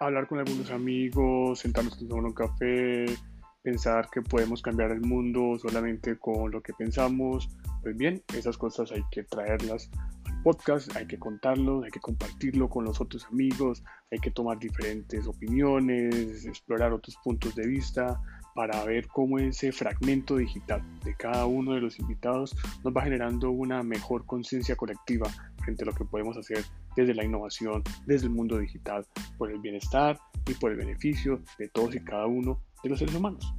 hablar con algunos amigos, sentarnos tomar un café, pensar que podemos cambiar el mundo solamente con lo que pensamos. Pues bien, esas cosas hay que traerlas podcast, hay que contarlo, hay que compartirlo con los otros amigos, hay que tomar diferentes opiniones, explorar otros puntos de vista para ver cómo ese fragmento digital de cada uno de los invitados nos va generando una mejor conciencia colectiva frente a lo que podemos hacer desde la innovación, desde el mundo digital, por el bienestar y por el beneficio de todos y cada uno de los seres humanos.